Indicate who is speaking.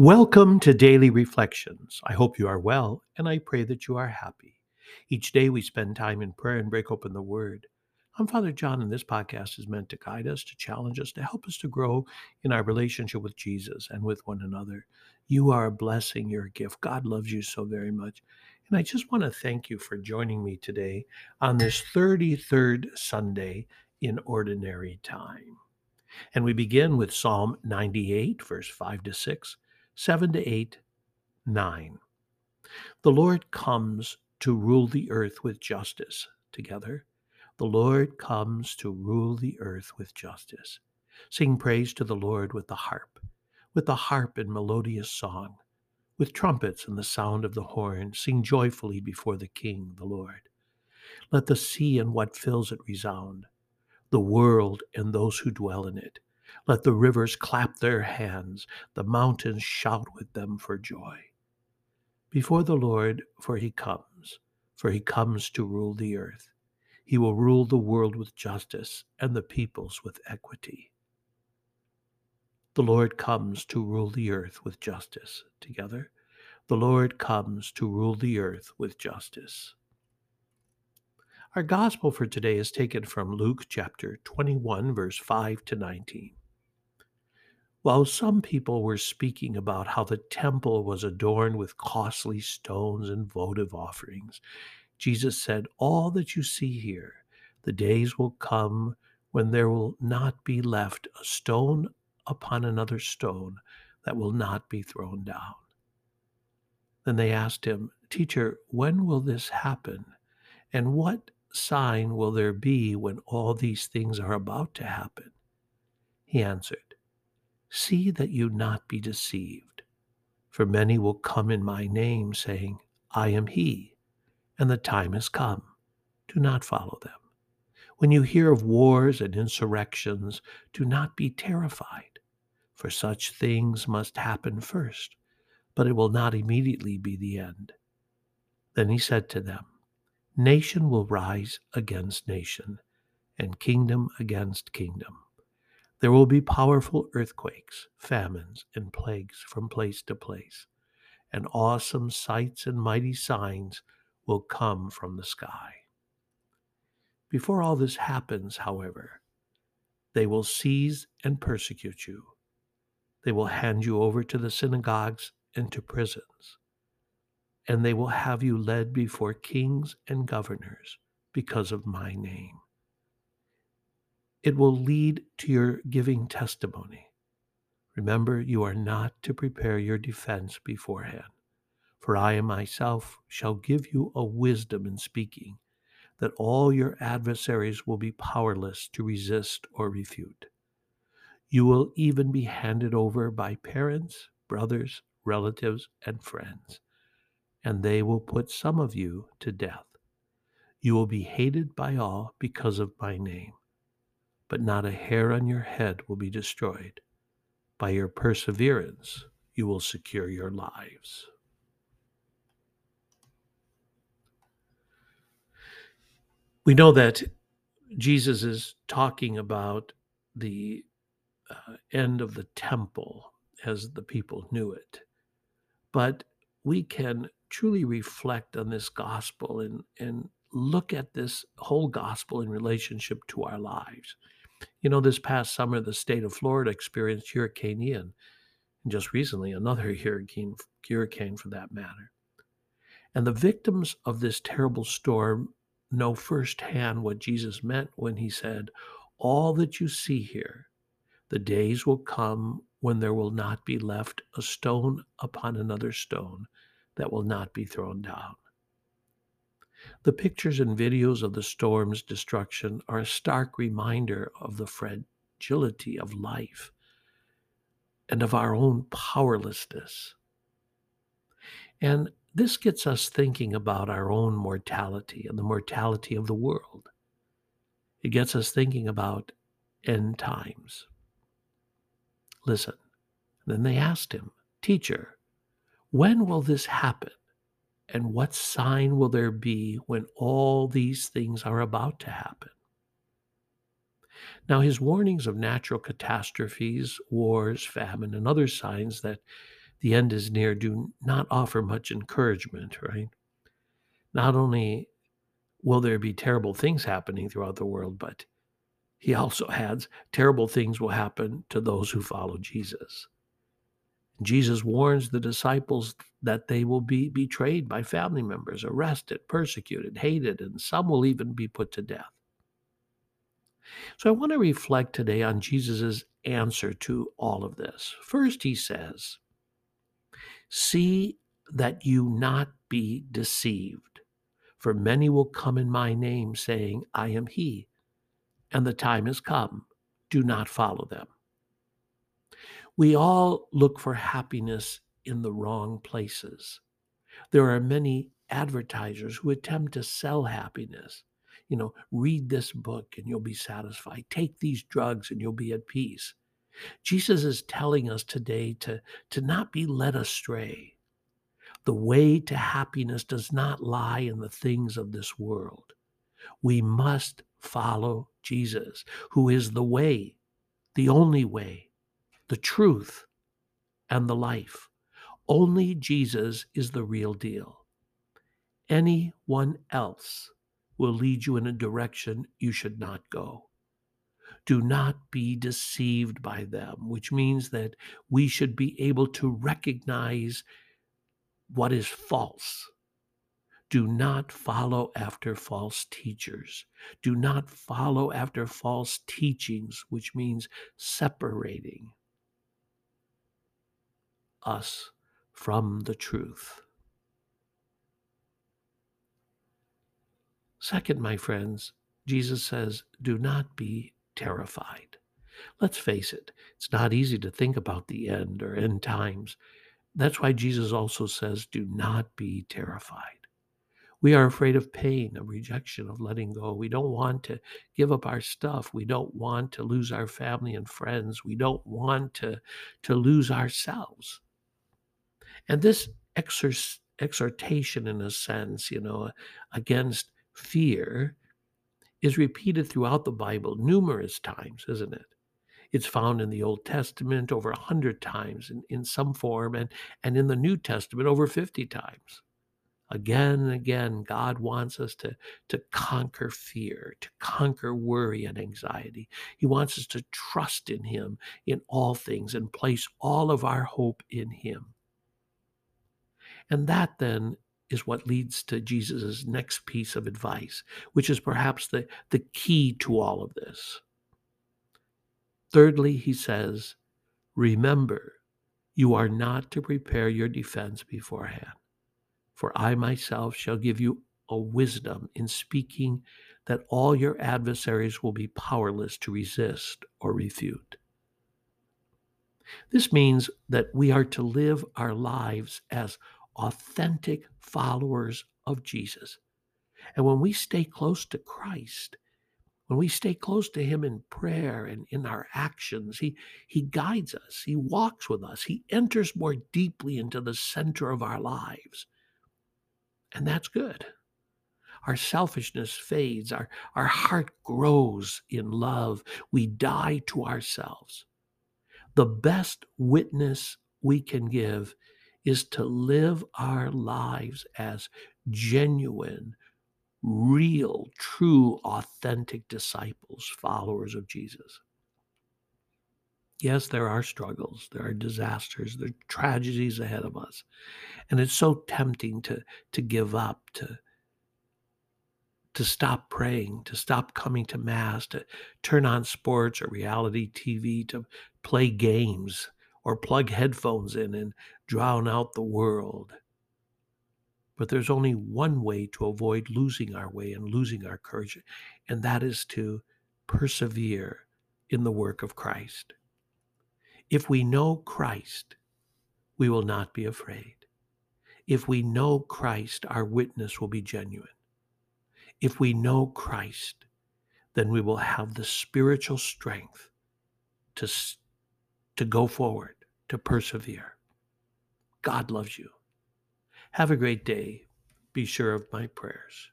Speaker 1: Welcome to Daily Reflections. I hope you are well, and I pray that you are happy. Each day we spend time in prayer and break open the Word. I'm Father John, and this podcast is meant to guide us, to challenge us, to help us to grow in our relationship with Jesus and with one another. You are a blessing, you're a gift. God loves you so very much. And I just want to thank you for joining me today on this 33rd Sunday in Ordinary Time. And we begin with Psalm 98, verse 5 to 6. 7 to 8, 9. The Lord comes to rule the earth with justice. Together, the Lord comes to rule the earth with justice. Sing praise to the Lord with the harp, with the harp in melodious song, with trumpets and the sound of the horn. Sing joyfully before the King, the Lord. Let the sea and what fills it resound, the world and those who dwell in it. Let the rivers clap their hands, the mountains shout with them for joy. Before the Lord, for he comes, for he comes to rule the earth. He will rule the world with justice and the peoples with equity. The Lord comes to rule the earth with justice. Together, the Lord comes to rule the earth with justice. Our gospel for today is taken from Luke chapter 21, verse 5 to 19. While some people were speaking about how the temple was adorned with costly stones and votive offerings, Jesus said, All that you see here, the days will come when there will not be left a stone upon another stone that will not be thrown down. Then they asked him, Teacher, when will this happen? And what sign will there be when all these things are about to happen? He answered, See that you not be deceived. For many will come in my name, saying, I am he, and the time has come. Do not follow them. When you hear of wars and insurrections, do not be terrified, for such things must happen first, but it will not immediately be the end. Then he said to them, Nation will rise against nation, and kingdom against kingdom. There will be powerful earthquakes, famines, and plagues from place to place, and awesome sights and mighty signs will come from the sky. Before all this happens, however, they will seize and persecute you. They will hand you over to the synagogues and to prisons, and they will have you led before kings and governors because of my name. It will lead to your giving testimony. Remember, you are not to prepare your defense beforehand, for I myself shall give you a wisdom in speaking, that all your adversaries will be powerless to resist or refute. You will even be handed over by parents, brothers, relatives, and friends, and they will put some of you to death. You will be hated by all because of my name but not a hair on your head will be destroyed. By your perseverance, you will secure your lives. We know that Jesus is talking about the uh, end of the temple as the people knew it. But we can truly reflect on this gospel and, and look at this whole gospel in relationship to our lives. You know, this past summer, the state of Florida experienced Hurricane Ian, and just recently, another hurricane, hurricane for that matter. And the victims of this terrible storm know firsthand what Jesus meant when he said, All that you see here, the days will come when there will not be left a stone upon another stone that will not be thrown down. The pictures and videos of the storm's destruction are a stark reminder of the fragility of life and of our own powerlessness. And this gets us thinking about our own mortality and the mortality of the world. It gets us thinking about end times. Listen. Then they asked him, Teacher, when will this happen? And what sign will there be when all these things are about to happen? Now, his warnings of natural catastrophes, wars, famine, and other signs that the end is near do not offer much encouragement, right? Not only will there be terrible things happening throughout the world, but he also adds terrible things will happen to those who follow Jesus. Jesus warns the disciples that they will be betrayed by family members, arrested, persecuted, hated, and some will even be put to death. So I want to reflect today on Jesus' answer to all of this. First, he says, See that you not be deceived, for many will come in my name, saying, I am he, and the time has come. Do not follow them. We all look for happiness in the wrong places. There are many advertisers who attempt to sell happiness. You know, read this book and you'll be satisfied. Take these drugs and you'll be at peace. Jesus is telling us today to, to not be led astray. The way to happiness does not lie in the things of this world. We must follow Jesus, who is the way, the only way, the truth, and the life. Only Jesus is the real deal. Anyone else will lead you in a direction you should not go. Do not be deceived by them, which means that we should be able to recognize what is false. Do not follow after false teachers. Do not follow after false teachings, which means separating us from the truth. Second, my friends, Jesus says, do not be terrified. Let's face it, it's not easy to think about the end or end times. That's why Jesus also says, do not be terrified. We are afraid of pain, of rejection, of letting go. We don't want to give up our stuff. We don't want to lose our family and friends. We don't want to, to lose ourselves. And this exhortation, in a sense, you know, against fear is repeated throughout the Bible numerous times, isn't it? It's found in the Old Testament over a hundred times in, in some form, and, and in the New Testament over 50 times. Again and again, God wants us to, to conquer fear, to conquer worry and anxiety. He wants us to trust in Him in all things and place all of our hope in Him. And that then is what leads to Jesus' next piece of advice, which is perhaps the, the key to all of this. Thirdly, he says, Remember, you are not to prepare your defense beforehand, for I myself shall give you a wisdom in speaking that all your adversaries will be powerless to resist or refute. This means that we are to live our lives as authentic followers of Jesus. And when we stay close to Christ, when we stay close to him in prayer and in our actions, he, he guides us, he walks with us, he enters more deeply into the center of our lives. And that's good. Our selfishness fades, our, our heart grows in love. We die to ourselves. The best witness we can give is to live our lives as genuine, real, true, authentic disciples, followers of Jesus. Yes, there are struggles, there are disasters, there are tragedies ahead of us. And it's so tempting to, to give up, to, to stop praying, to stop coming to Mass, to turn on sports or reality TV, to play games or plug headphones in and drown out the world. But there's only one way to avoid losing our way and losing our courage, and that is to persevere in the work of Christ. If we know Christ, we will not be afraid. If we know Christ, our witness will be genuine. If we know Christ, then we will have the spiritual strength to, to go forward, to persevere. God loves you. Have a great day. Be sure of my prayers.